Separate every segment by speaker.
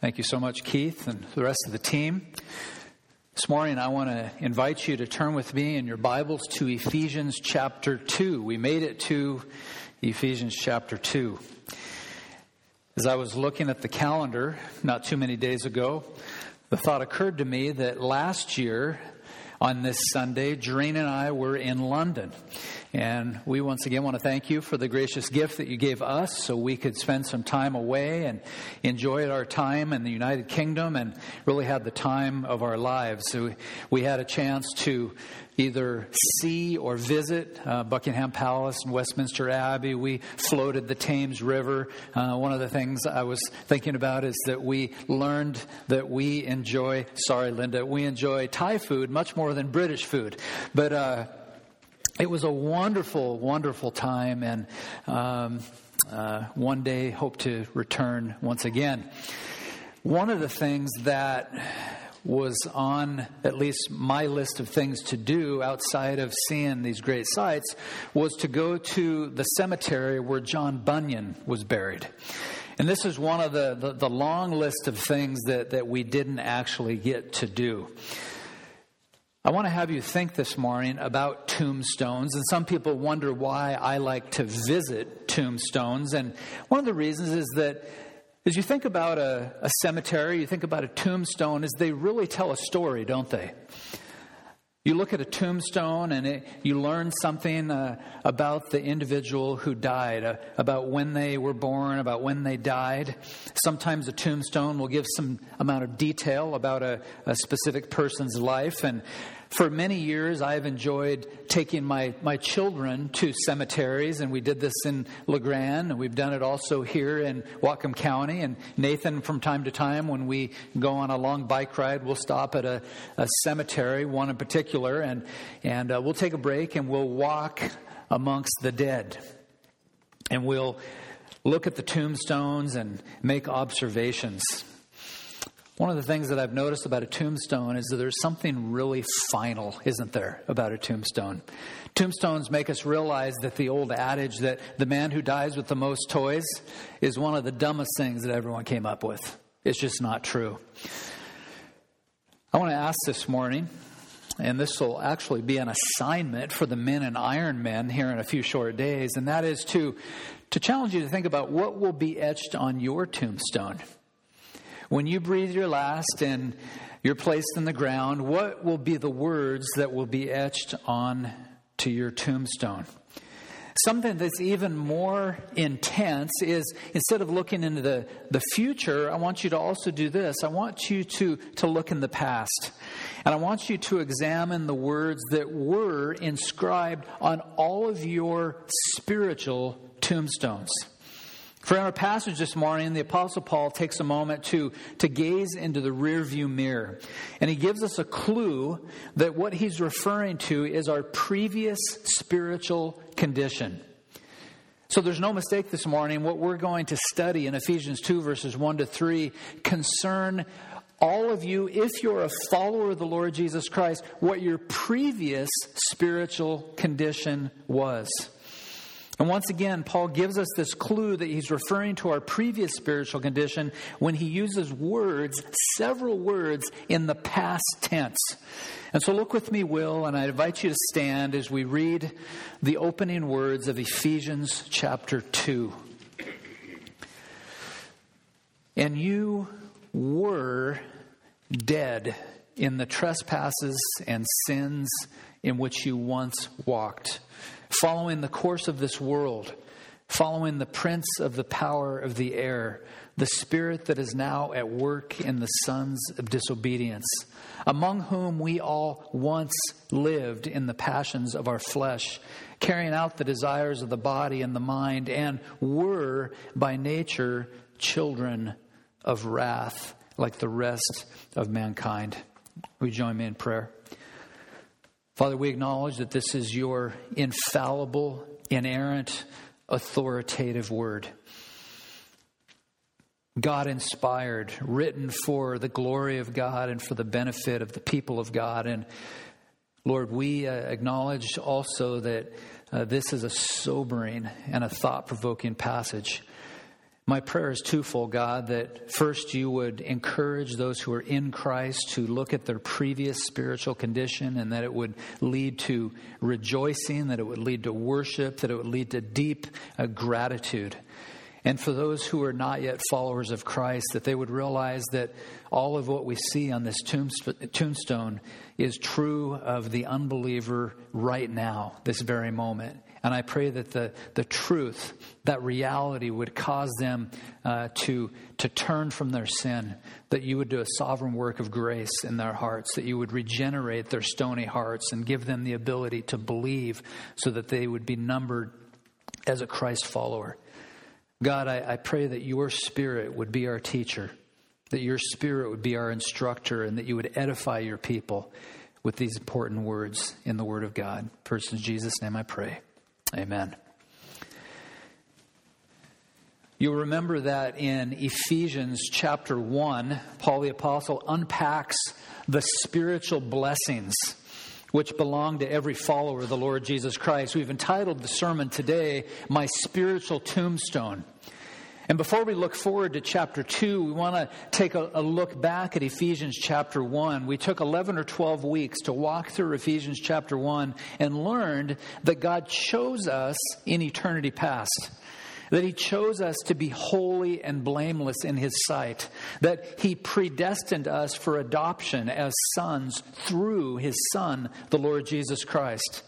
Speaker 1: Thank you so much, Keith, and the rest of the team. This morning, I want to invite you to turn with me in your Bibles to Ephesians chapter 2. We made it to Ephesians chapter 2. As I was looking at the calendar not too many days ago, the thought occurred to me that last year on this Sunday, Doreen and I were in London. And we once again want to thank you for the gracious gift that you gave us so we could spend some time away and enjoy our time in the United Kingdom and really had the time of our lives. So we had a chance to either see or visit uh, Buckingham Palace and Westminster Abbey. We floated the Thames River. Uh, one of the things I was thinking about is that we learned that we enjoy, sorry, Linda, we enjoy Thai food much more than British food. But, uh, it was a wonderful, wonderful time, and um, uh, one day hope to return once again. One of the things that was on at least my list of things to do outside of seeing these great sights was to go to the cemetery where John Bunyan was buried. And this is one of the, the, the long list of things that, that we didn't actually get to do. I want to have you think this morning about tombstones. And some people wonder why I like to visit tombstones. And one of the reasons is that as you think about a, a cemetery, you think about a tombstone, is they really tell a story, don't they? You look at a tombstone and it, you learn something uh, about the individual who died, uh, about when they were born, about when they died. Sometimes a tombstone will give some amount of detail about a, a specific person's life. And for many years, I've enjoyed taking my, my children to cemeteries, and we did this in La Grande, and we've done it also here in Whatcom County. And Nathan, from time to time, when we go on a long bike ride, we'll stop at a, a cemetery, one in particular, and, and uh, we'll take a break and we'll walk amongst the dead. And we'll look at the tombstones and make observations. One of the things that I've noticed about a tombstone is that there's something really final, isn't there, about a tombstone? Tombstones make us realize that the old adage that the man who dies with the most toys is one of the dumbest things that everyone came up with. It's just not true. I want to ask this morning, and this will actually be an assignment for the men and Iron Men here in a few short days, and that is to, to challenge you to think about what will be etched on your tombstone. When you breathe your last and you're placed in the ground, what will be the words that will be etched on to your tombstone? Something that's even more intense is instead of looking into the, the future, I want you to also do this. I want you to, to look in the past. And I want you to examine the words that were inscribed on all of your spiritual tombstones. For in our passage this morning, the Apostle Paul takes a moment to, to gaze into the rearview mirror. And he gives us a clue that what he's referring to is our previous spiritual condition. So there's no mistake this morning. What we're going to study in Ephesians 2, verses 1 to 3, concern all of you, if you're a follower of the Lord Jesus Christ, what your previous spiritual condition was. And once again, Paul gives us this clue that he's referring to our previous spiritual condition when he uses words, several words, in the past tense. And so look with me, Will, and I invite you to stand as we read the opening words of Ephesians chapter 2. And you were dead in the trespasses and sins in which you once walked following the course of this world, following the prince of the power of the air, the spirit that is now at work in the sons of disobedience, among whom we all once lived in the passions of our flesh, carrying out the desires of the body and the mind, and were by nature children of wrath like the rest of mankind. You join me in prayer? Father, we acknowledge that this is your infallible, inerrant, authoritative word. God inspired, written for the glory of God and for the benefit of the people of God. And Lord, we uh, acknowledge also that uh, this is a sobering and a thought provoking passage. My prayer is twofold, God, that first you would encourage those who are in Christ to look at their previous spiritual condition and that it would lead to rejoicing, that it would lead to worship, that it would lead to deep uh, gratitude. And for those who are not yet followers of Christ, that they would realize that all of what we see on this tombstone is true of the unbeliever right now, this very moment. And I pray that the, the truth, that reality would cause them uh, to, to turn from their sin, that you would do a sovereign work of grace in their hearts, that you would regenerate their stony hearts and give them the ability to believe so that they would be numbered as a Christ follower. God, I, I pray that your spirit would be our teacher, that your spirit would be our instructor, and that you would edify your people with these important words in the Word of God. First, in Jesus' name I pray. Amen. You'll remember that in Ephesians chapter 1, Paul the Apostle unpacks the spiritual blessings which belong to every follower of the Lord Jesus Christ. We've entitled the sermon today, My Spiritual Tombstone. And before we look forward to chapter 2, we want to take a, a, look back at Ephesians chapter 1. We took 11 or 12 weeks to walk through Ephesians chapter 1 and learned that God chose us in eternity past. That he chose us to be holy and blameless in his sight. That he predestined us for adoption as sons through his Son, the Lord Jesus Christ.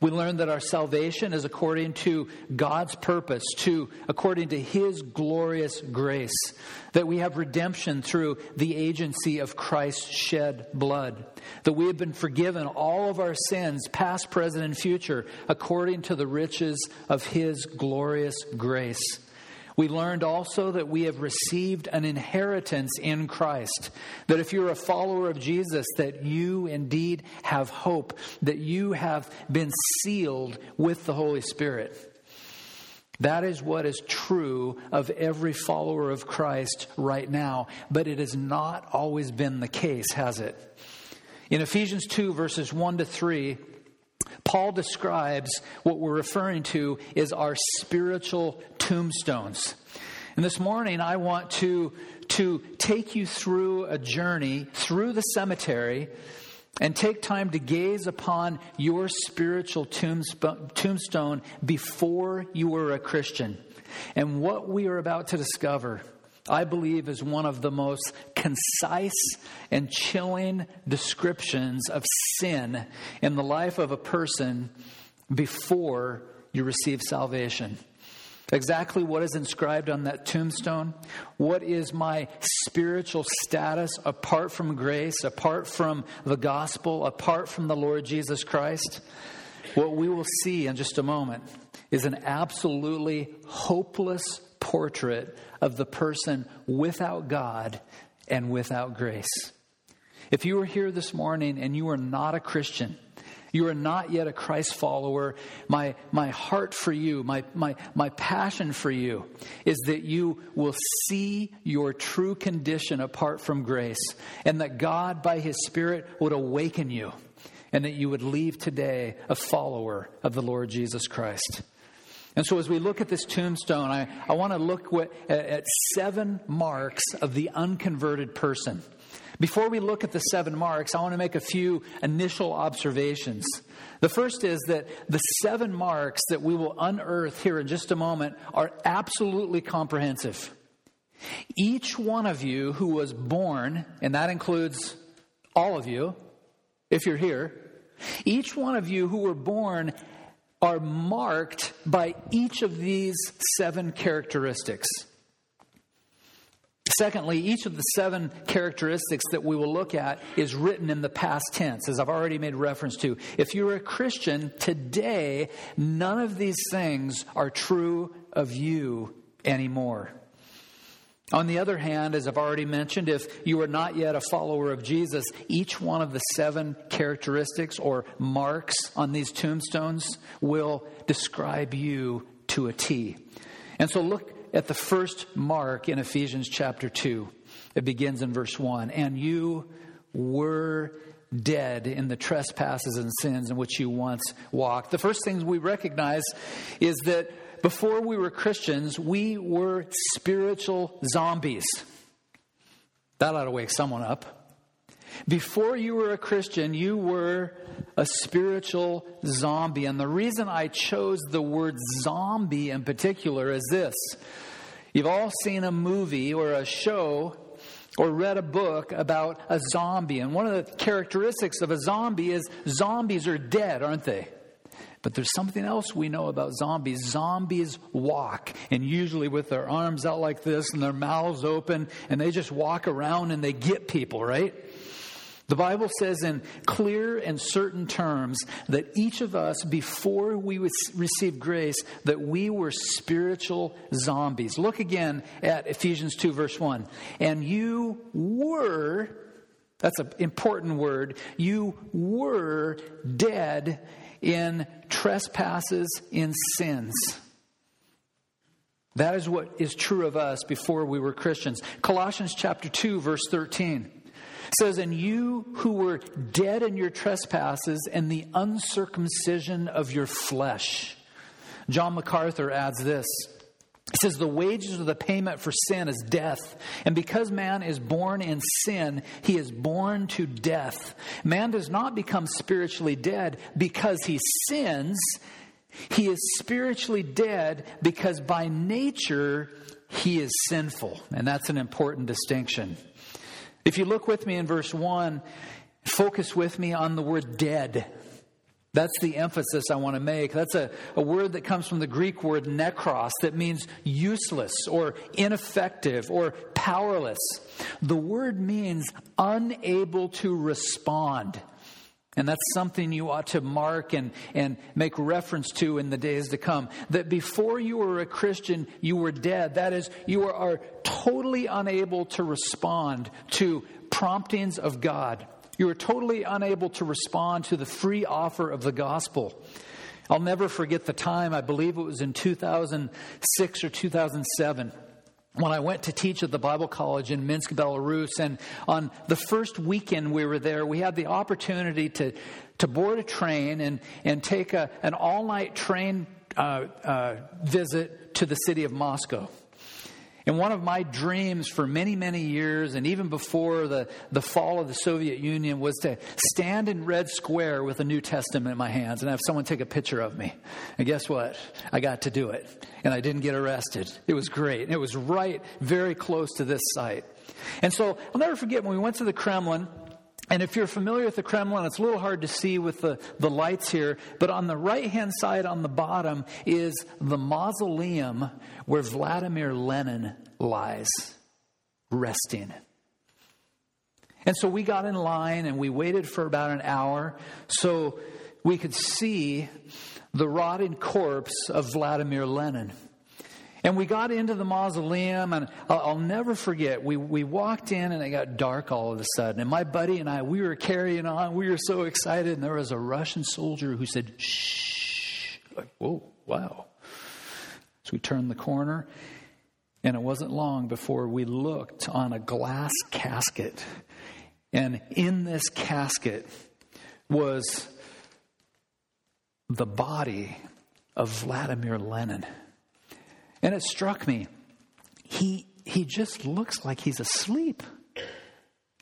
Speaker 1: We learn that our salvation is according to God's purpose, to according to his glorious grace, that we have redemption through the agency of Christ's shed blood, that we have been forgiven all of our sins, past, present, and future, according to the riches of his glorious grace. We learned also that we have received an inheritance in Christ. That if you're a follower of Jesus, that you indeed have hope, that you have been sealed with the Holy Spirit. That is what is true of every follower of Christ right now, but it has not always been the case, has it? In Ephesians 2, verses 1 to 3, Paul describes what we're referring to is our spiritual tombstones. And this morning, I want to, to take you through a journey through the cemetery and take time to gaze upon your spiritual tombstone before you were a Christian. And what we are about to discover I believe, is one of the most concise and chilling descriptions of sin in the life of a person before you receive salvation. Exactly what is inscribed on that tombstone? What is my spiritual status apart from grace, apart from the gospel, apart from the Lord Jesus Christ? What we will see in just a moment is an absolutely hopeless portrait of the person without God and without grace. If you are here this morning and you are not a Christian, you are not yet a Christ follower, my, my heart for you, my, my, my passion for you is that you will see your true condition apart from grace, and that God, by His Spirit, would awaken you, and that you would leave today a follower of the Lord Jesus Christ. And so, as we look at this tombstone, I, I want to look at, at seven marks of the unconverted person. Before we look at the seven marks, I want to make a few initial observations. The first is that the seven marks that we will unearth here in just a moment are absolutely comprehensive. Each one of you who was born, and that includes all of you, if you're here, each one of you who were born are marked by each of these seven characteristics. Secondly, each of the seven characteristics that we will look at is written in the past tense, as I've already made reference to. If you're a Christian today, none of these things are true of you anymore. On the other hand, as I've already mentioned, if you are not yet a follower of Jesus, each one of the seven characteristics or marks on these tombstones will describe you to a T. And so look at the first mark in Ephesians chapter 2. It begins in verse 1 And you were dead in the trespasses and sins in which you once walked. The first thing we recognize is that before we were Christians, we were spiritual zombies. That ought to wake someone up. Before you were a Christian, you were a spiritual zombie. And the reason I chose the word zombie in particular is this you've all seen a movie or a show or read a book about a zombie. And one of the characteristics of a zombie is zombies are dead, aren't they? But there's something else we know about zombies. Zombies walk, and usually with their arms out like this and their mouths open, and they just walk around and they get people, right? The Bible says in clear and certain terms that each of us, before we received grace, that we were spiritual zombies. Look again at Ephesians 2, verse 1. And you were, that's an important word, you were dead in trespasses, in sins. That is what is true of us before we were Christians. Colossians chapter 2, verse 13 says, And you who were dead in your trespasses and the uncircumcision of your flesh. John MacArthur adds this. He says, The wages of the payment for sin is death. And because man is born in sin, he is born to death. Man does not become spiritually dead because he sins. He is spiritually dead because by nature he is sinful. And that's an important distinction. If you look with me in verse 1, focus with me on the word dead. That's the emphasis I want to make. That's a, a word that comes from the Greek word nekros that means useless or ineffective or powerless. The word means unable to respond. And that's something you ought to mark and, and make reference to in the days to come. That before you were a Christian, you were dead. That is, you are, are totally unable to respond to promptings of God. You are totally unable to respond to the free offer of the gospel. I'll never forget the time, I believe it was in 2006 or 2007 when I went to teach at the Bible College in Minsk, Belarus, and on the first weekend we were there, we had the opportunity to, to board a train and, and take a, an all night train uh, uh, visit to the city of Moscow. And one of my dreams for many, many years, and even before the, the fall of the Soviet Union, was to stand in Red Square with a New Testament in my hands and have someone take a picture of me. And guess what? I got to do it. And I didn't get arrested. It was great. And it was right very close to this site. And so I'll never forget when we went to the Kremlin. And if you're familiar with the Kremlin, it's a little hard to see with the, the lights here, but on the right hand side on the bottom is the mausoleum where Vladimir Lenin lies, resting. And so we got in line and we waited for about an hour so we could see the rotting corpse of Vladimir Lenin. And we got into the mausoleum, and I'll, never forget, we, we walked in and it got dark all of a sudden. And my buddy and I, we were carrying on. We were so excited. And there was a Russian soldier who said, shh. Like, whoa, wow. So we turned the corner, and it wasn't long before we looked on a glass casket. And in this casket was the body of Vladimir Lenin. And it struck me, he, he just looks like he's asleep.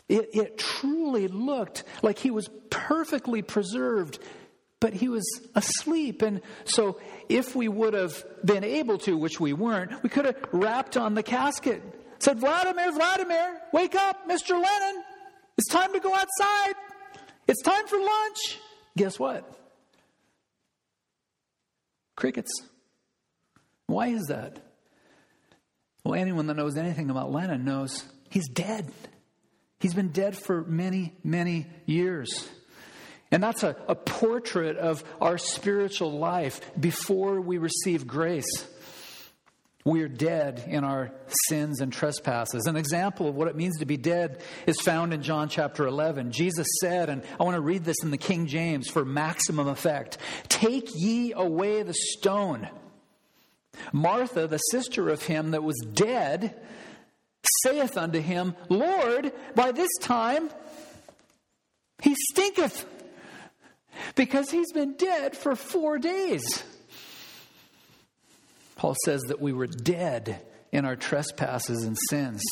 Speaker 1: It, it truly looked like he was perfectly preserved, but he was asleep. And so, if we would have been able to, which we weren't, we could have rapped on the casket, said, Vladimir, Vladimir, wake up, Mr. Lenin. It's time to go outside. It's time for lunch. Guess what? Crickets. Why is that? Well, anyone that knows anything about Lenin knows he's dead. He's been dead for many, many years. And that's a, a portrait of our spiritual life before we receive grace. We are dead in our sins and trespasses. An example of what it means to be dead is found in John chapter 11. Jesus said, and I want to read this in the King James for maximum effect Take ye away the stone. Martha, the sister of him that was dead, saith unto him, Lord, by this time He stinketh because he's been dead for four days. Paul says that we were dead in our trespasses and sins.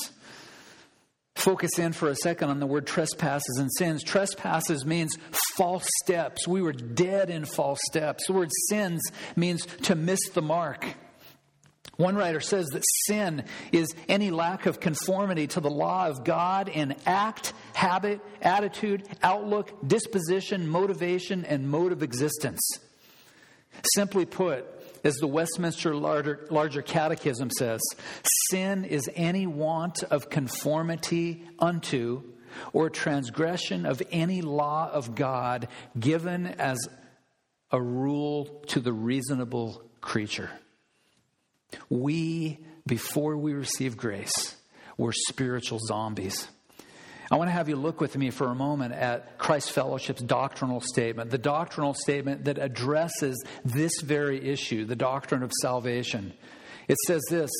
Speaker 1: Focus in for a second on the word trespasses and sins. Trespasses means false steps. We were dead in false steps. The word sins means to miss the mark. One writer says that sin is any lack of conformity to the law of God in act, habit, attitude, outlook, disposition, motivation, and mode of existence. Simply put, as the Westminster Larger, Larger Catechism says, sin is any want of conformity unto or transgression of any law of God given as a rule to the reasonable creature. We, before we receive grace, were spiritual zombies. I want to have you look with me for a moment at Christ Fellowship's doctrinal statement, the doctrinal statement that addresses this very issue, the doctrine of salvation. It says this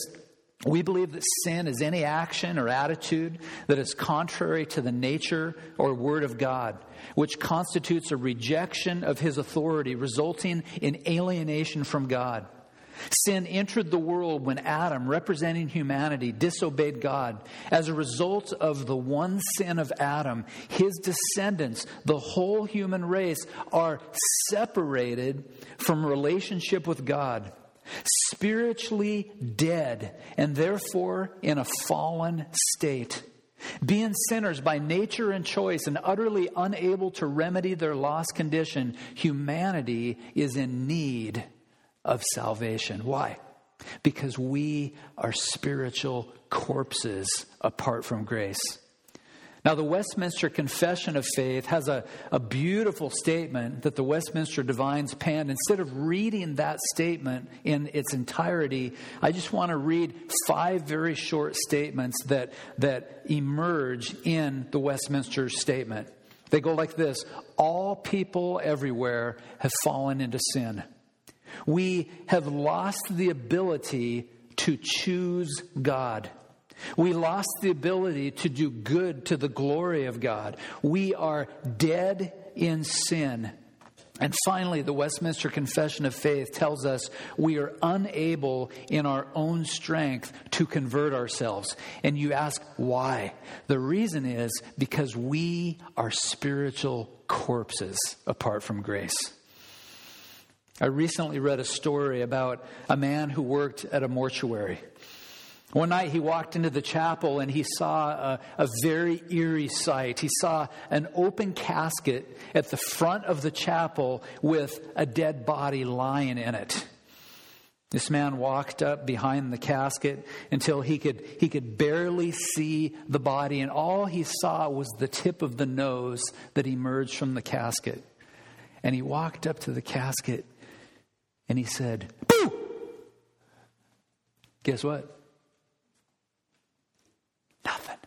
Speaker 1: We believe that sin is any action or attitude that is contrary to the nature or word of God, which constitutes a rejection of his authority, resulting in alienation from God. Sin entered the world when Adam, representing humanity, disobeyed God. As a result of the one sin of Adam, his descendants, the whole human race, are separated from relationship with God, spiritually dead, and therefore in a fallen state. Being sinners by nature and choice and utterly unable to remedy their lost condition, humanity is in need of salvation. Why? Because we are spiritual corpses apart from grace. Now, the Westminster Confession of Faith has a, a beautiful statement that the Westminster Divines penned. Instead of reading that statement in its entirety, I just want to read five very short statements that, that emerge in the Westminster statement. They go like this All people everywhere have fallen into sin. We have lost the ability to choose God. We lost the ability to do good to the glory of God. We are dead in sin. And finally, the Westminster Confession of Faith tells us we are unable in our own strength to convert ourselves. And you ask, why? The reason is because we are spiritual corpses apart from grace. I recently read a story about a man who worked at a mortuary. One night he walked into the chapel and he saw a, a, very eerie sight. He saw an open casket at the front of the chapel with a dead body lying in it. This man walked up behind the casket until he could, he could barely see the body, and all he saw was the tip of the nose that emerged from the casket. And he walked up to the casket and he said, Boo! Guess what? Nothing.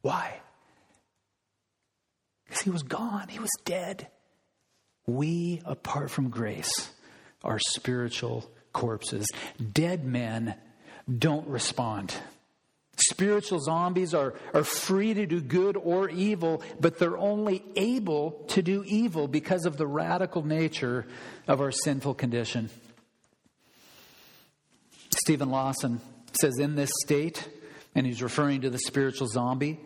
Speaker 1: Why? Because he was gone, he was dead. We, apart from grace, are spiritual corpses. Dead men don't respond. Spiritual zombies are, are free to do good or evil, but they're only able to do evil because of the radical nature of our sinful condition. Steven Lawson says, in this state, and he's referring to the spiritual zombie,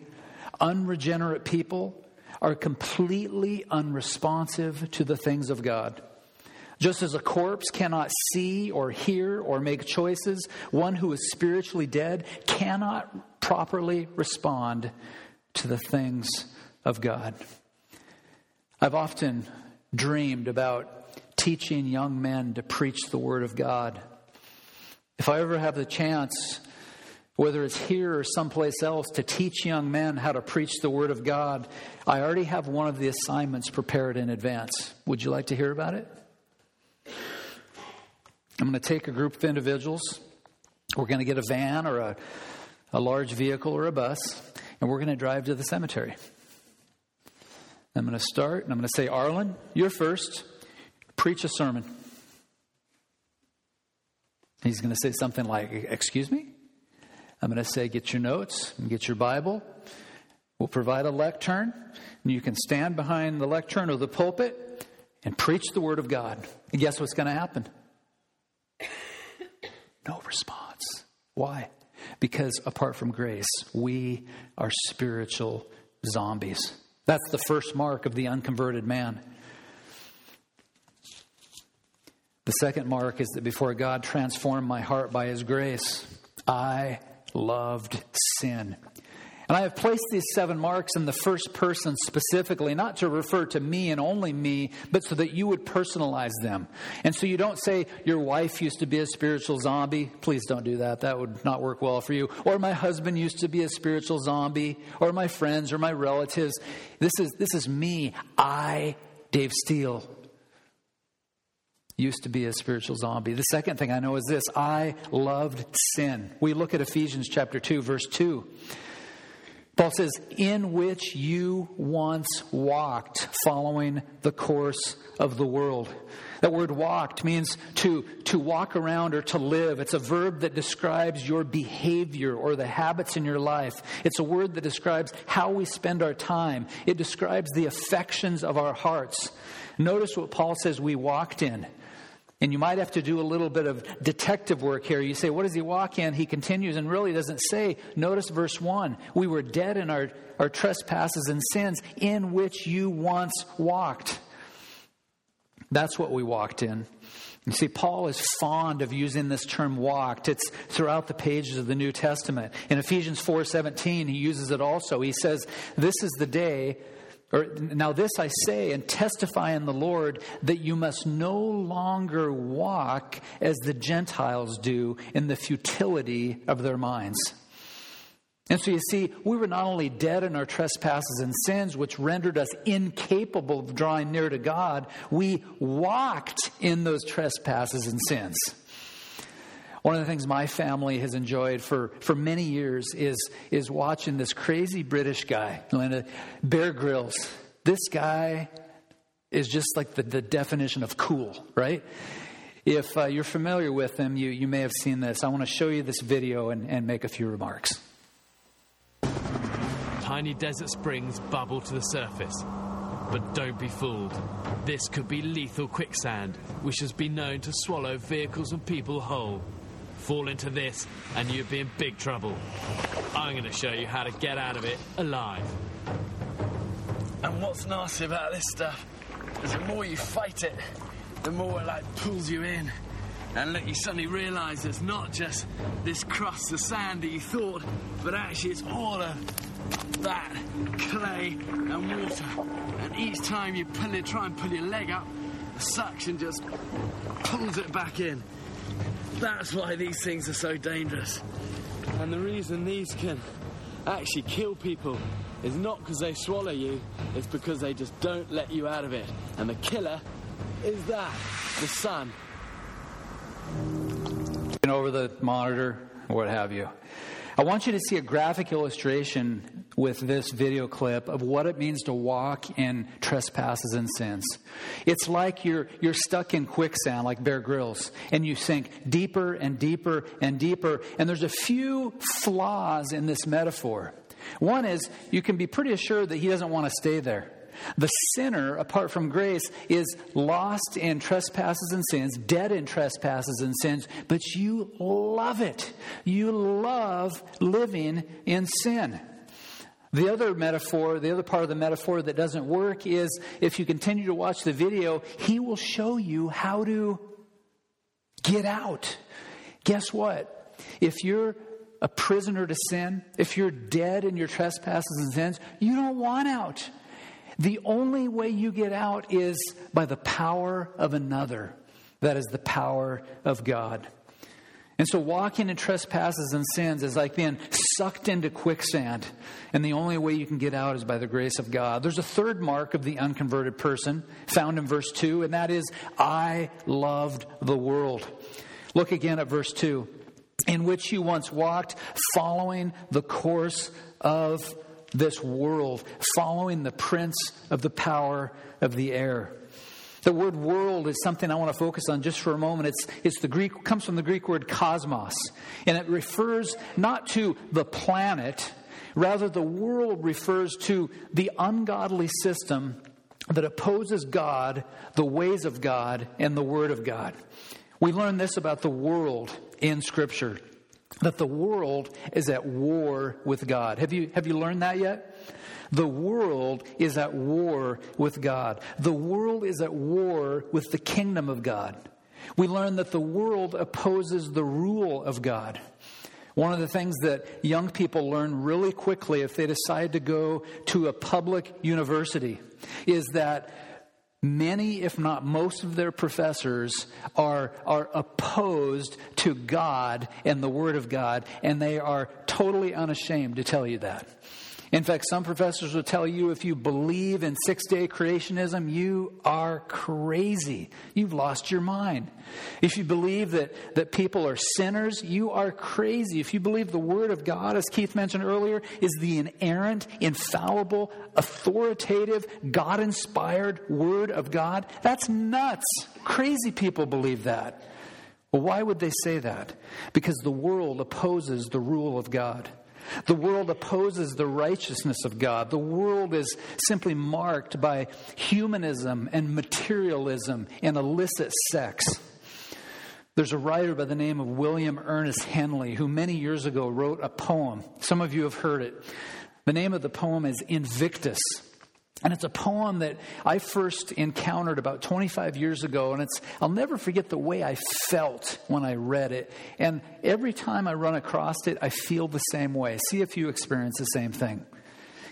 Speaker 1: unregenerate people are completely unresponsive to the things of God. Just as a corpse cannot see or hear or make choices, one who is spiritually dead cannot properly respond to the things of God. I've often dreamed about teaching young men to preach the Word of God. If I ever have the chance, whether it's here or someplace else, to teach young men how to preach the Word of God, I already have one of the assignments prepared in advance. Would you like to hear about it? I'm going to take a group of individuals. We're going to get a van or a, a large vehicle or a bus, and we're going to drive to the cemetery. I'm going to start, and I'm going to say, Arlen, you're first. Preach a sermon. He's going to say something like, Excuse me? I'm going to say, Get your notes and get your Bible. We'll provide a lectern, and you can stand behind the lectern or the pulpit and preach the Word of God. And guess what's going to happen? No response. Why? Because apart from grace, we are spiritual zombies. That's the first mark of the unconverted man. The second mark is that before God transformed my heart by His grace, I loved sin. And I have placed these seven marks in the first person specifically, not to refer to me and only me, but so that you would personalize them. And so you don't say, Your wife used to be a spiritual zombie. Please don't do that. That would not work well for you. Or my husband used to be a spiritual zombie. Or my friends or my relatives. This is, this is me. I, Dave Steele, used to be a spiritual zombie. The second thing I know is this I loved sin. We look at Ephesians chapter 2, verse 2. Paul says, in which you once walked, following the course of the world. That word walked means to, to walk around or to live. It's a verb that describes your behavior or the habits in your life. It's a word that describes how we spend our time. It describes the affections of our hearts. Notice what Paul says we walked in. And you might have to do a little bit of detective work here. You say, What does he walk in? He continues and really doesn't say. Notice verse 1 We were dead in our, our trespasses and sins in which you once walked. That's what we walked in. You see, Paul is fond of using this term walked. It's throughout the pages of the New Testament. In Ephesians 4:17, he uses it also. He says, This is the day or, now, this I say and testify in the Lord that you must no longer walk as the Gentiles do in the futility of their minds. And so you see, we were not only dead in our trespasses and sins, which rendered us incapable of drawing near to God, we walked in those trespasses and sins. One of the things my family has enjoyed for, for many years is, is watching this crazy British guy, Linda, Bear Grylls. This guy is just like the, the definition of cool, right? If uh, you're familiar with him, you, you may have seen this. I want to show you this video and, and make a few remarks.
Speaker 2: Tiny desert springs bubble to the surface. But don't be fooled. This could be lethal quicksand, which has been known to swallow vehicles and people whole. Fall into this, and you'd be in big trouble. I'm going to show you how to get out of it alive.
Speaker 3: And what's nasty about this stuff is the more you fight it, the more it like pulls you in. And look, you suddenly realise it's not just this crust of sand that you thought, but actually it's all of that clay and water. And each time you pull it, try and pull your leg up, the suction just pulls it back in. That's why these things are so dangerous. And the reason these can actually kill people is not because they swallow you, it's because they just don't let you out of it. And the killer is that the sun.
Speaker 1: Over the monitor, what have you. I want you to see a graphic illustration with this video clip of what it means to walk in trespasses and sins. It's like you're, you're stuck in quicksand, like Bear Grylls, and you sink deeper and deeper and deeper. And there's a few flaws in this metaphor. One is you can be pretty assured that he doesn't want to stay there. The sinner, apart from grace, is lost in trespasses and sins, dead in trespasses and sins, but you love it. You love living in sin. The other metaphor, the other part of the metaphor that doesn't work is if you continue to watch the video, he will show you how to get out. Guess what? If you're a prisoner to sin, if you're dead in your trespasses and sins, you don't want out. The only way you get out is by the power of another. That is the power of God. And so walking in trespasses and sins is like being sucked into quicksand. And the only way you can get out is by the grace of God. There's a third mark of the unconverted person found in verse 2, and that is, I loved the world. Look again at verse 2. In which you once walked, following the course of this world, following the prince of the power of the air. The word world is something I want to focus on just for a moment. It's, it's the Greek, comes from the Greek word cosmos, and it refers not to the planet Rather, the world refers to the ungodly system that opposes God, the ways of God, and the Word of God. We learn this about the world in Scripture that the world is at war with God. Have you, have you learned that yet? The world is at war with God. The world is at war with the kingdom of God. We learn that the world opposes the rule of God. One of the things that young people learn really quickly if they decide to go to a public university is that many, if not most, of their professors are, are opposed to God and the Word of God, and they are totally unashamed to tell you that. In fact, some professors will tell you if you believe in six day creationism, you are crazy. You've lost your mind. If you believe that, that people are sinners, you are crazy. If you believe the Word of God, as Keith mentioned earlier, is the inerrant, infallible, authoritative, God inspired Word of God, that's nuts. Crazy people believe that. Well, why would they say that? Because the world opposes the rule of God. The world opposes the righteousness of God. The world is simply marked by humanism and materialism and illicit sex. There's a writer by the name of William Ernest Henley who many years ago wrote a poem. Some of you have heard it. The name of the poem is Invictus. And it's a poem that I first encountered about 25 years ago, and it's, I'll never forget the way I felt when I read it. And every time I run across it, I feel the same way. See if you experience the same thing.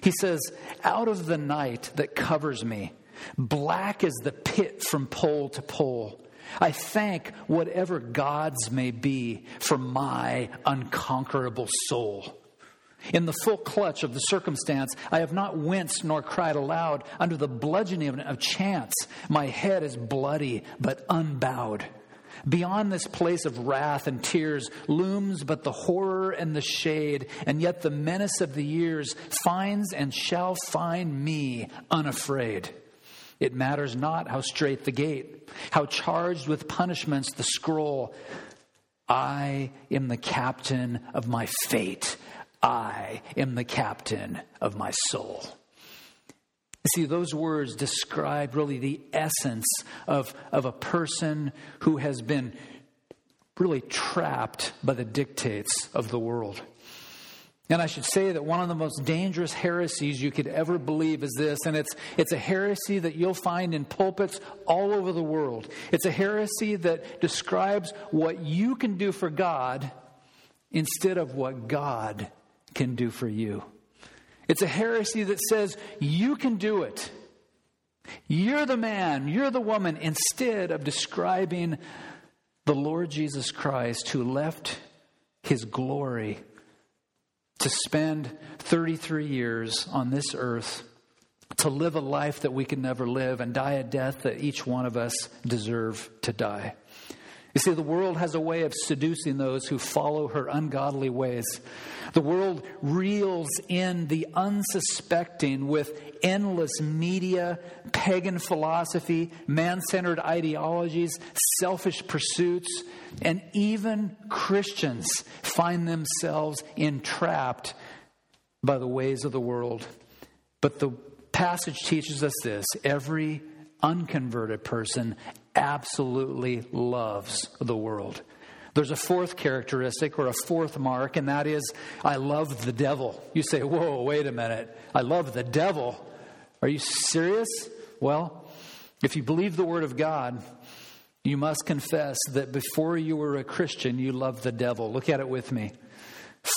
Speaker 1: He says, Out of the night that covers me, black as the pit from pole to pole, I thank whatever gods may be for my unconquerable soul. In the full clutch of the circumstance, I have not winced nor cried aloud under the bludgeoning of chance. My head is bloody but unbowed. Beyond this place of wrath and tears looms but the horror and the shade, and yet the menace of the years finds and shall find me unafraid. It matters not how straight the gate, how charged with punishments the scroll. I am the captain of my fate. I am the captain of my soul. See, those words describe really the essence of, of a person who has been really trapped by the dictates of the world. And I should say that one of the most dangerous heresies you could ever believe is this, and it's, it's a heresy that you'll find in pulpits all over the world. It's a heresy that describes what you can do for God instead of what God can do for you. It's a heresy that says you can do it. You're the man, you're the woman, instead of describing the Lord Jesus Christ who left his glory to spend 33 years on this earth, to live a life that we can never live, and die a death that each one of us deserve to die. You see, the world has a way of seducing those who follow her ungodly ways. The world reels in the unsuspecting with endless media, pagan philosophy, man centered ideologies, selfish pursuits, and even Christians find themselves entrapped by the ways of the world. But the passage teaches us this every unconverted person absolutely loves the world. There's a fourth characteristic or a fourth mark, and that is I love the devil. You say, Whoa, wait a minute. I love the devil. Are you serious? Well, if you believe the Word of God, you must confess that before you were a Christian, you loved the devil. Look at it with me.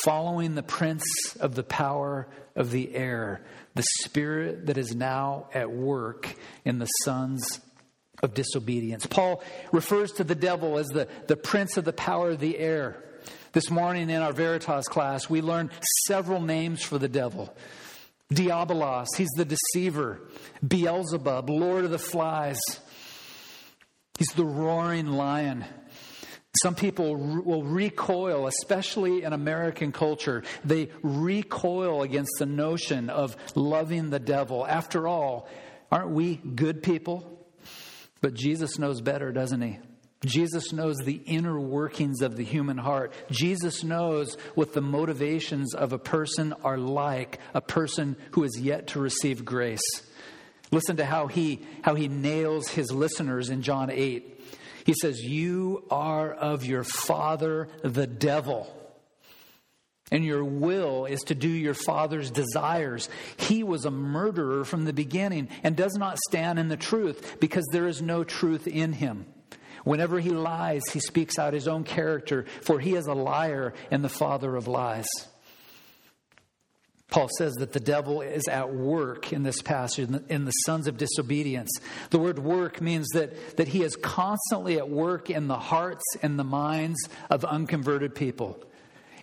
Speaker 1: Following the prince of the power of the air, the spirit that is now at work in the sons of disobedience. Paul refers to the devil as the, the prince of the power of the air. This morning in our Veritas class, we learned several names for the devil. Diabolos, he's the deceiver. Beelzebub, Lord of the flies. He's the roaring lion. Some people will recoil, especially in American culture. They recoil against the notion of loving the devil. After all, aren't we good people? But Jesus knows better, doesn't he? Jesus knows the inner workings of the human heart. Jesus knows what the motivations of a person are like, a person who is yet to receive grace. Listen to how he, how he nails his listeners in John 8. He says, You are of your father, the devil. And your will is to do your father's desires. He was a murderer from the beginning and does not stand in the truth because there is no truth in him. Whenever he lies, he speaks out his own character, for he is a liar and the father of lies. Paul says that the devil is at work in this passage, in the, sons of disobedience. The word work means that, that he is constantly at work in the hearts and the minds of unconverted people.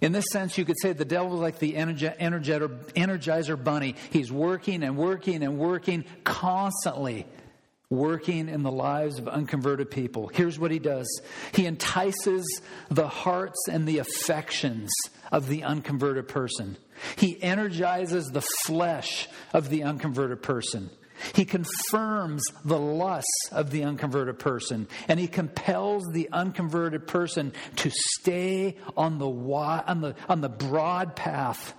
Speaker 1: In this sense, you could say the devil is like the energizer bunny. He's working and working and working constantly working in the lives of unconverted people. Here's what he does he entices the hearts and the affections of the unconverted person, he energizes the flesh of the unconverted person. He confirms the lusts of the unconverted person, and he compels the unconverted person to stay on the, on the, on the broad path.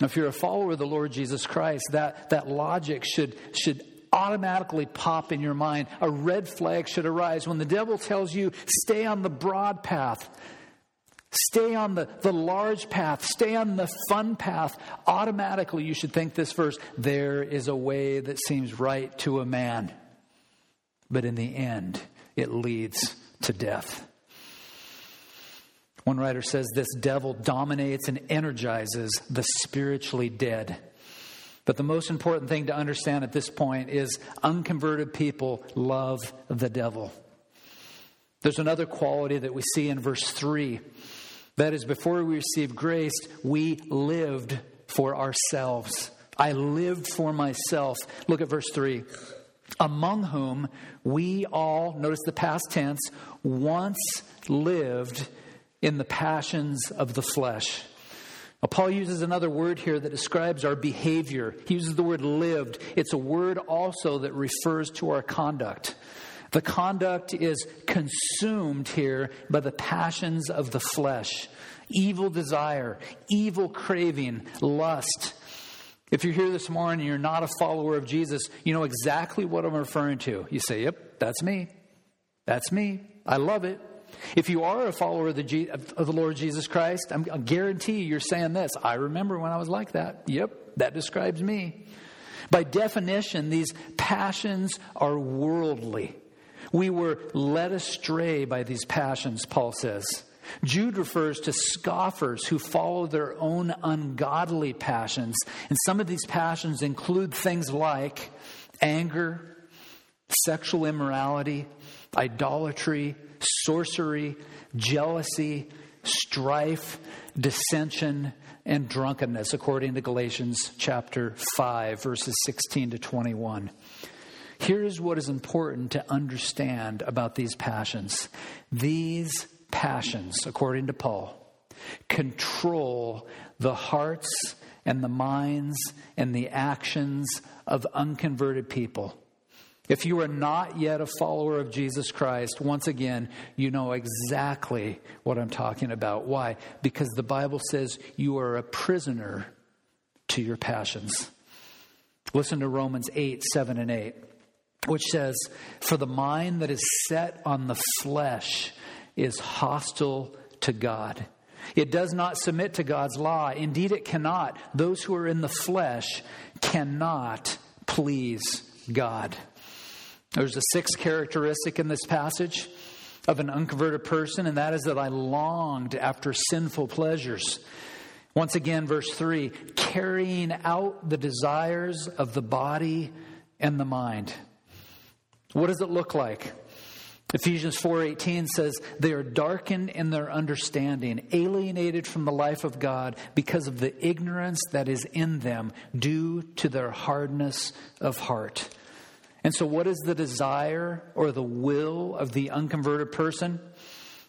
Speaker 1: Now, If you're a follower of the Lord Jesus Christ, that, that logic should, should automatically pop in your mind. A red flag should arise. When the devil tells you, stay on the broad path, stay on the, the large path, stay on the fun path, automatically you should think this verse there is a way that seems right to a man, but in the end, it leads to death. One writer says this devil dominates and energizes the spiritually dead. But the most important thing to understand at this point is unconverted people love the devil. There's another quality that we see in verse 3. That is, before we received grace, we lived for ourselves. I lived for myself. Look at verse 3. Among whom we all, notice the past tense, once lived in the passions of the flesh now, Paul uses another word here that describes our behavior. He uses the word lived. It's a word also that refers to our conduct. The conduct is consumed here by the passions of the flesh evil desire, evil craving, lust. If you're here this morning and you're not a follower of Jesus, you know exactly what I'm referring to. You say, Yep, that's me. That's me. I love it. If you are a follower of the, of the Lord Jesus Christ, I'm, I guarantee you, you're saying this. I remember when I was like that. Yep, that describes me. By definition, these passions are worldly. We were led astray by these passions, Paul says. Jude refers to scoffers who follow their own ungodly passions. And some of these passions include things like anger, sexual immorality, idolatry, sorcery, jealousy, strife, dissension, and drunkenness, according to Galatians chapter 5, verses 16 to 21. Here's what is important to understand about these passions. These passions, according to Paul, control the hearts and the minds and the actions of unconverted people. If you are not yet a follower of Jesus Christ, once again, you know exactly what I'm talking about. Why? Because the Bible says you are a prisoner to your passions. Listen to Romans 8, 7, and 8, which says, For the mind that is set on the flesh is hostile to God. It does not submit to God's law. Indeed, it cannot. Those who are in the flesh cannot please God. There's a sixth characteristic in this passage of an unconverted person, and that is that I longed after sinful pleasures. Once again, verse 3 carrying out the desires of the body and the mind. What does it look like? Ephesians 4:18 says they are darkened in their understanding, alienated from the life of God because of the ignorance that is in them due to their hardness of heart. And so, what is the desire or the will of the unconverted person?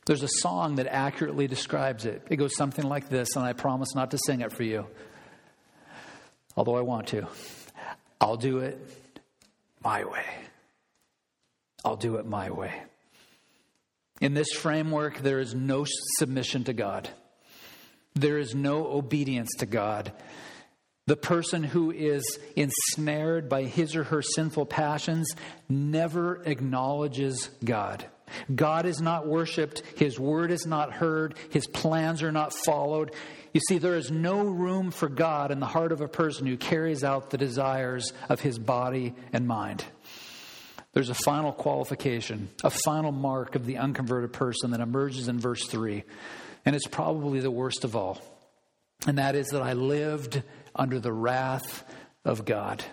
Speaker 1: There's a song that accurately describes it. It goes something like this, and I promise not to sing it for you, although I want to. I'll do it my way. I'll do it my way. In this framework, there is no submission to God. There is no obedience to God. The person who is ensnared by his or her sinful passions never acknowledges God. God is not worshiped, His word is not heard, His plans are not followed. You see, there is no room for God in the heart of a person who carries out the desires of his body and mind. There's a final qualification, a final mark of the unconverted person that emerges in verse 3, and it's probably the worst of all. And that is that I lived under the wrath of God.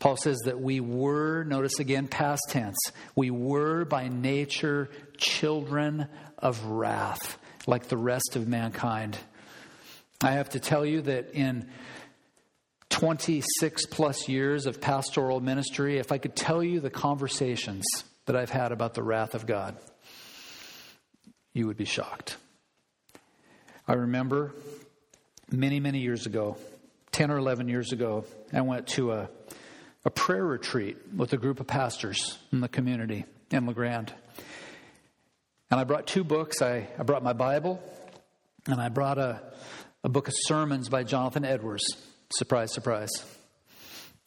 Speaker 1: Paul says that we were, notice again, past tense, we were by nature children of wrath, like the rest of mankind. I have to tell you that in 26 plus years of pastoral ministry, if I could tell you the conversations that I've had about the wrath of God, you would be shocked. I remember many, many years ago, 10 or 11 years ago, I went to a a prayer retreat with a group of pastors in the community in La Grande. And I brought two books. I, I brought my Bible and I brought a, a book of sermons by Jonathan Edwards. Surprise, surprise.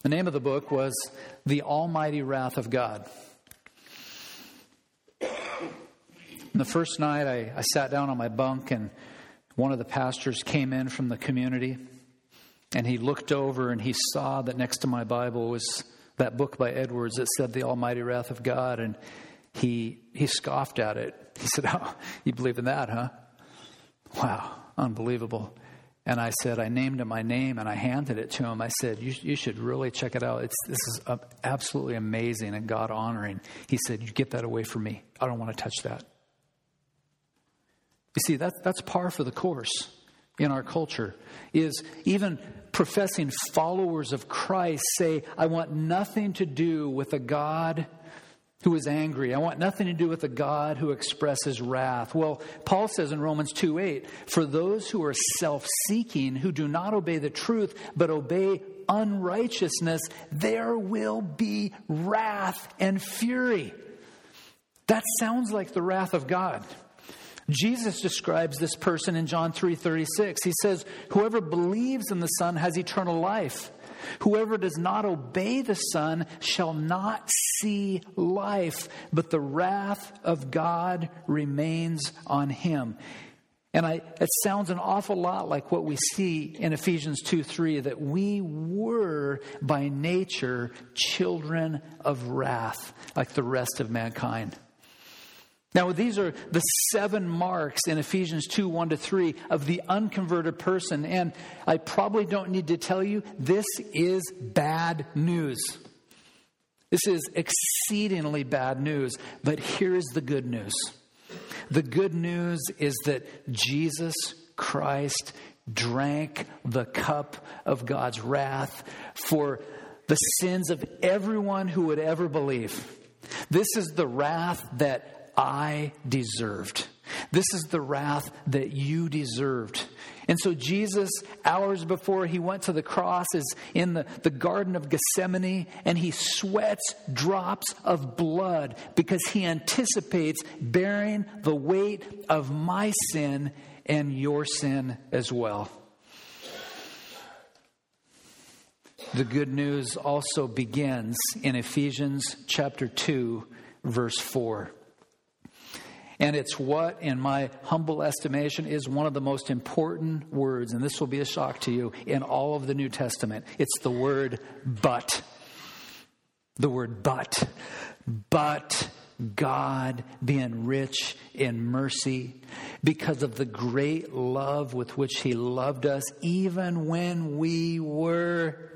Speaker 1: The name of the book was The Almighty Wrath of God. And the first night I, I sat down on my bunk and one of the pastors came in from the community and he looked over and he saw that next to my Bible was that book by Edwards that said the Almighty Wrath of God. And he, he scoffed at it. He said, Oh, you believe in that, huh? Wow, unbelievable. And I said, I named him my name and I handed it to him. I said, You, you should really check it out. It's, this is absolutely amazing and God honoring. He said, You get that away from me. I don't want to touch that. You see, that, that's par for the course in our culture is even professing followers of Christ say, I want nothing to do with a God who is angry. I want nothing to do with a God who expresses wrath. Well, Paul says in Romans 2 8, for those who are self seeking, who do not obey the truth, but obey unrighteousness, there will be wrath and fury. That sounds like the wrath of God. Jesus describes this person in John 3:36. He says, "Whoever believes in the Son has eternal life. Whoever does not obey the Son shall not see life, but the wrath of God remains on him." And I, it sounds an awful lot like what we see in Ephesians 2 3 that we were by nature children of wrath, like the rest of mankind. Now, these are the seven marks in Ephesians 2 1 to 3 of the unconverted person. And I probably don't need to tell you, this is bad news. This is exceedingly bad news. But here is the good news the good news is that Jesus Christ drank the cup of God's wrath for the sins of everyone who would ever believe. This is the wrath that I deserved. This is the wrath that you deserved. And so, Jesus, hours before he went to the cross, is in the, the Garden of Gethsemane and he sweats drops of blood because he anticipates bearing the weight of my sin and your sin as well. The good news also begins in Ephesians chapter 2, verse 4. And it's what, in my humble estimation, is one of the most important words, and this will be a shock to you, in all of the New Testament. It's the word but. The word but. But God, being rich in mercy, because of the great love with which He loved us, even when we were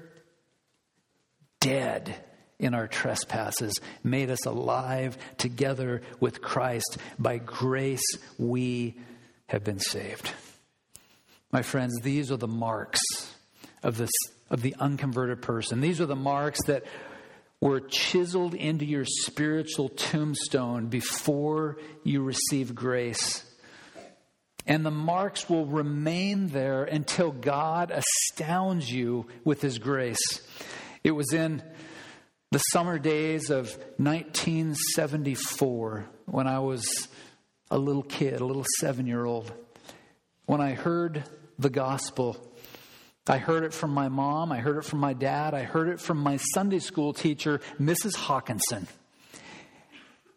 Speaker 1: dead in our trespasses, made us alive together with Christ. By grace, we have been saved. My friends, these are the marks of, this, of the unconverted person. These are the marks that were chiseled into your spiritual tombstone before you receive grace. And the marks will remain there until God astounds you with His grace. It was in the summer days of 1974 when I was a little kid, a little seven year old, when I heard the gospel, I heard it from my mom, I heard it from my dad, I heard it from my Sunday school teacher, Mrs. Hawkinson.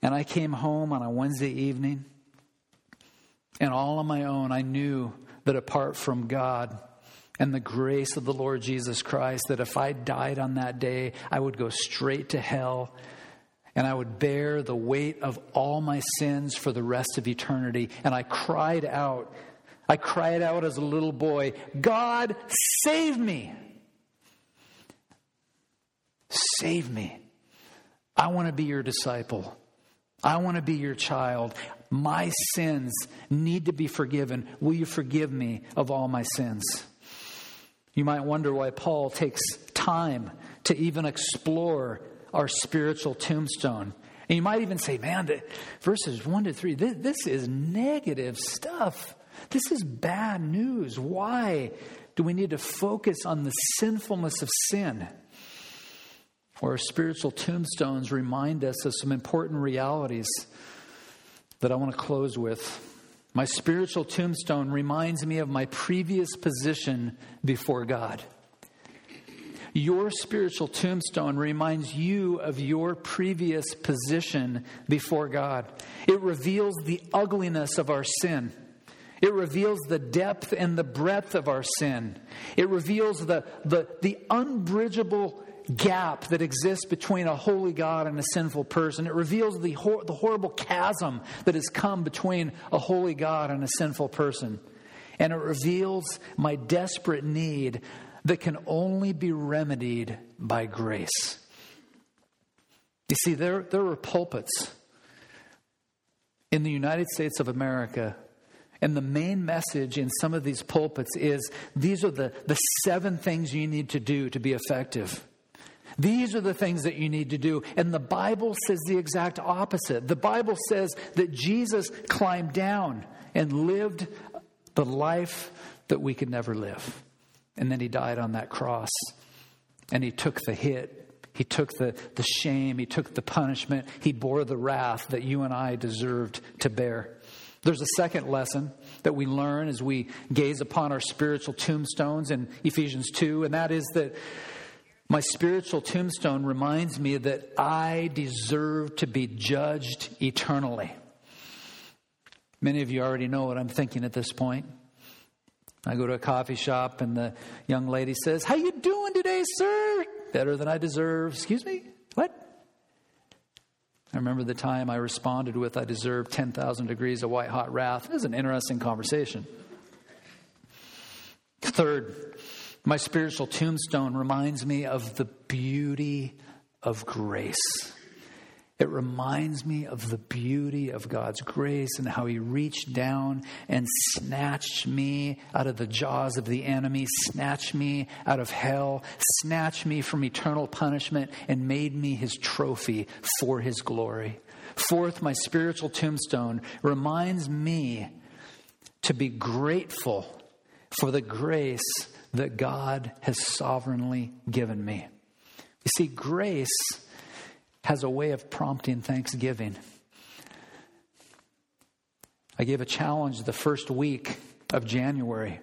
Speaker 1: And I came home on a Wednesday evening, and all on my own, I knew that apart from God and the grace of the Lord Jesus Christ, that if I died on that day, I would go straight to hell and I would bear the weight of all my sins for the rest of eternity. And I cried out, I cried out as a little boy, God, save me! Save me. I want to be your disciple. I want to be your child. My sins need to be forgiven. Will you forgive me of all my sins? You might wonder why Paul takes time to even explore our spiritual tombstone. And you might even say, man, verses 1 to 3, this, this is negative stuff. This is bad news. Why do we need to focus on the sinfulness of sin? Or spiritual tombstones remind us of some important realities that I want to close with. My spiritual tombstone reminds me of my previous position before God. Your spiritual tombstone reminds you of your previous position before God. It reveals the ugliness of our sin. It reveals the depth and the breadth of our sin. It reveals the, the, the unbridgeable gap that exists between a holy God and a sinful person. It reveals the, hor- the horrible chasm that has come between a holy God and a sinful person. And it reveals my desperate need that can only be remedied by grace. You see, there, there are pulpits in the United States of America and the main message in some of these pulpits is these are the, the seven things you need to do to be effective. These are the things that you need to do. And the Bible says the exact opposite. The Bible says that Jesus climbed down and lived the life that we could never live. And then he died on that cross. And he took the hit. He took the, the shame. He took the punishment. He bore the wrath that you and I deserved to bear. There's a second lesson that we learn as we gaze upon our spiritual tombstones in Ephesians 2, and that is that my spiritual tombstone reminds me that I deserve to be judged eternally. Many of you already know what I'm thinking at this point. I go to a coffee shop and the young lady says, "How you doing today, sir?" Better than I deserve. Excuse me? What? I remember the time I responded with, I deserve 10,000 degrees of white hot wrath. It was an interesting conversation. Third, my spiritual tombstone reminds me of the beauty of grace. It reminds me of the beauty of God's grace and how He reached down and snatched me out of the jaws of the enemy, snatched me out of hell, snatched me from eternal punishment, and made me His trophy for His glory. Fourth, my spiritual tombstone reminds me to be grateful for the grace that God has sovereignly given me. You see, grace has a way of prompting thanksgiving. I gave a challenge the first week of January,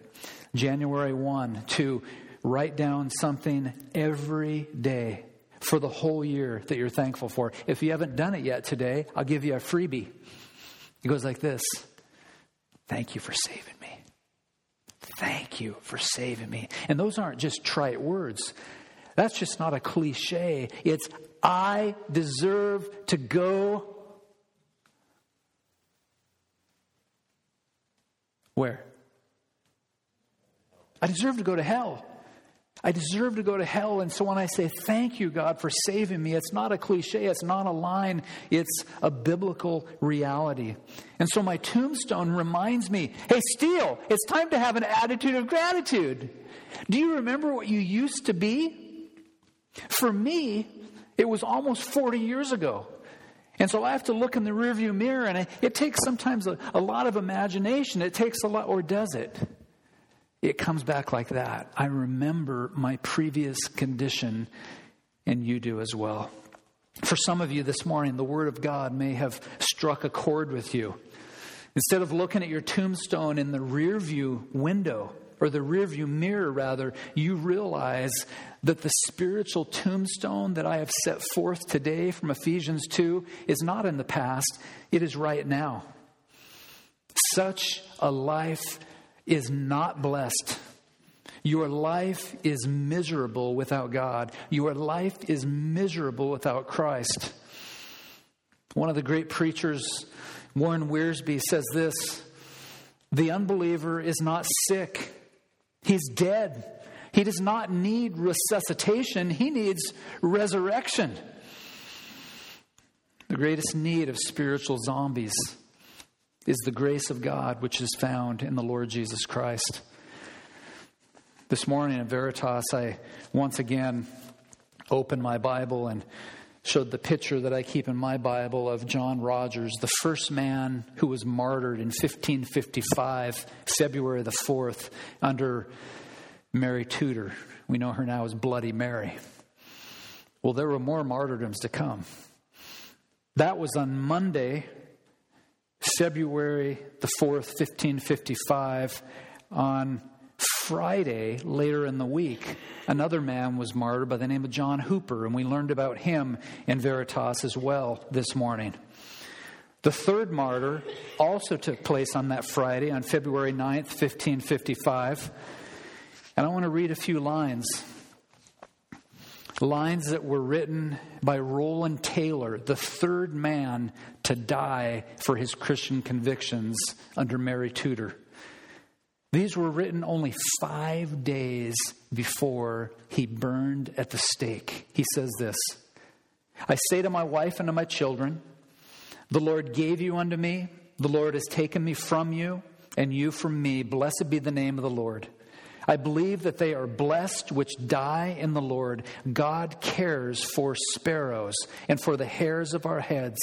Speaker 1: January 1, to write down something every day for the whole year that you're thankful for. If you haven't done it yet today, I'll give you a freebie. It goes like this Thank you for saving. Thank you for saving me. And those aren't just trite words. That's just not a cliche. It's, I deserve to go. Where? I deserve to go to hell. I deserve to go to hell. And so when I say thank you, God, for saving me, it's not a cliche, it's not a line, it's a biblical reality. And so my tombstone reminds me hey, Steele, it's time to have an attitude of gratitude. Do you remember what you used to be? For me, it was almost 40 years ago. And so I have to look in the rearview mirror, and it takes sometimes a, a lot of imagination. It takes a lot, or does it? It comes back like that. I remember my previous condition, and you do as well. For some of you this morning, the Word of God may have struck a chord with you. Instead of looking at your tombstone in the rearview window, or the rearview mirror, rather, you realize that the spiritual tombstone that I have set forth today from Ephesians 2 is not in the past, it is right now. Such a life is not blessed. Your life is miserable without God. Your life is miserable without Christ. One of the great preachers Warren Wiersbe says this The unbeliever is not sick, he's dead. He does not need resuscitation, he needs resurrection. The greatest need of spiritual zombies is the grace of God which is found in the Lord Jesus Christ. This morning in Veritas, I once again opened my Bible and showed the picture that I keep in my Bible of John Rogers, the first man who was martyred in 1555, February the 4th, under Mary Tudor. We know her now as Bloody Mary. Well, there were more martyrdoms to come. That was on Monday, February the 4th, 1555. On Friday, later in the week, another man was martyred by the name of John Hooper, and we learned about him in Veritas as well this morning. The third martyr also took place on that Friday, on February 9th, 1555. And I want to read a few lines. Lines that were written by Rowland Taylor, the third man to die for his Christian convictions under Mary Tudor. These were written only five days before he burned at the stake. He says this I say to my wife and to my children, The Lord gave you unto me, the Lord has taken me from you, and you from me. Blessed be the name of the Lord. I believe that they are blessed which die in the Lord. God cares for sparrows and for the hairs of our heads.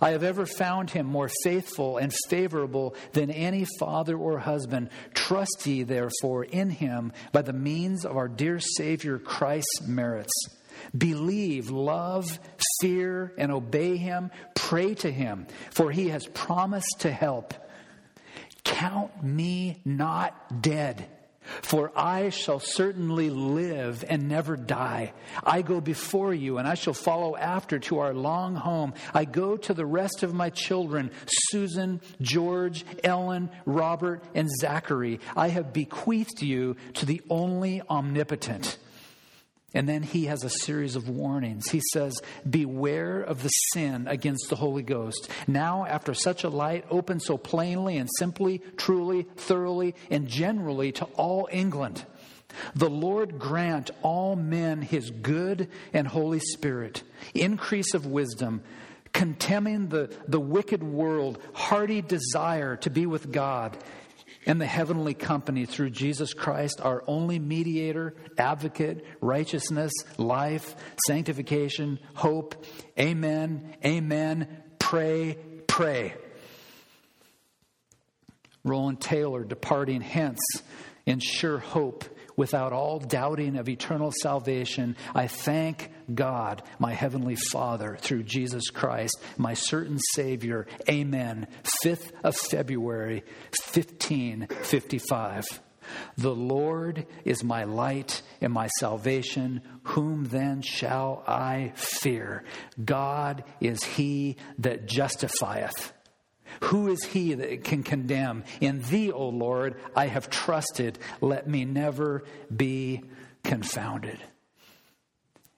Speaker 1: I have ever found him more faithful and favorable than any father or husband. Trust ye, therefore, in him by the means of our dear Savior Christ's merits. Believe, love, fear, and obey him. Pray to him, for he has promised to help. Count me not dead for I shall certainly live and never die. I go before you, and I shall follow after to our long home. I go to the rest of my children Susan, George, Ellen, Robert, and Zachary. I have bequeathed you to the only omnipotent. And then he has a series of warnings. He says, Beware of the sin against the Holy Ghost. Now, after such a light opened so plainly and simply, truly, thoroughly, and generally to all England, the Lord grant all men his good and Holy Spirit, increase of wisdom, contemning the, the wicked world, hearty desire to be with God and the heavenly company through Jesus Christ, our only mediator, advocate, righteousness, life, sanctification, hope. Amen. Amen. Pray, pray. Rowland Taylor departing hence in sure hope without all doubting of eternal salvation, I thank God, my heavenly Father, through Jesus Christ, my certain Savior. Amen. 5th of February, 1555. The Lord is my light and my salvation. Whom then shall I fear? God is he that justifieth. Who is he that can condemn? In thee, O Lord, I have trusted. Let me never be confounded.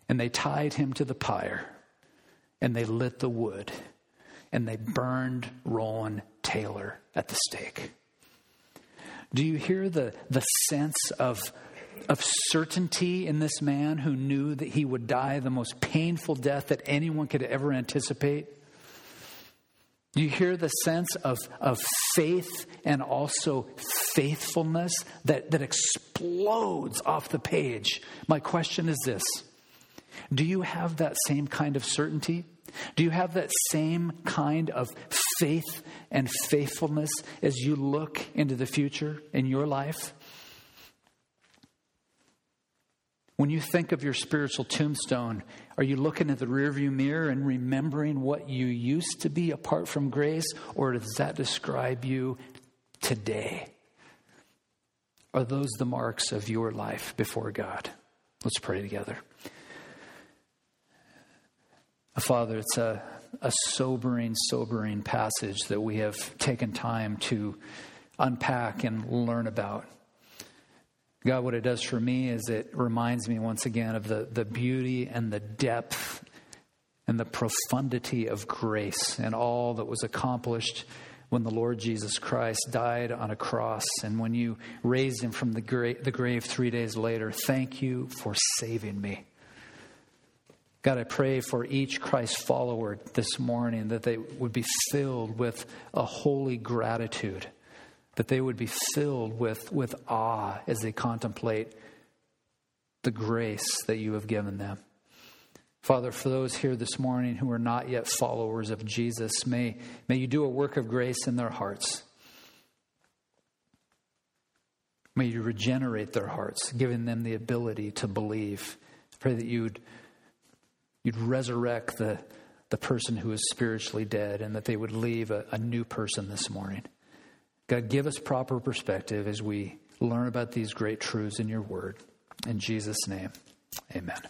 Speaker 1: And they tied him to the pyre, and they lit the wood, and they burned Rowland Taylor at the stake. Do you hear the, the sense of, of certainty in this man who knew that he would die the most painful death that anyone could ever anticipate? You hear the sense of, of faith and also faithfulness that, that explodes off the page. My question is this Do you have that same kind of certainty? Do you have that same kind of faith and faithfulness as you look into the future in your life? When you think of your spiritual tombstone, are you looking at the rearview mirror and remembering what you used to be apart from grace, or does that describe you today? Are those the marks of your life before God? Let's pray together. Father, it's a, a sobering, sobering passage that we have taken time to unpack and learn about. God, what it does for me is it reminds me once again of the, the beauty and the depth and the profundity of grace and all that was accomplished when the Lord Jesus Christ died on a cross and when you raised him from the grave, the grave three days later. Thank you for saving me. God, I pray for each Christ follower this morning that they would be filled with a holy gratitude that they would be filled with, with awe as they contemplate the grace that you have given them. Father, for those here this morning who are not yet followers of Jesus, may, may you do a work of grace in their hearts. May you regenerate their hearts, giving them the ability to believe. Pray that you'd, you'd resurrect the, the person who is spiritually dead and that they would leave a, a new person this morning. God, give us proper perspective as we learn about these great truths in your word. In Jesus' name, amen.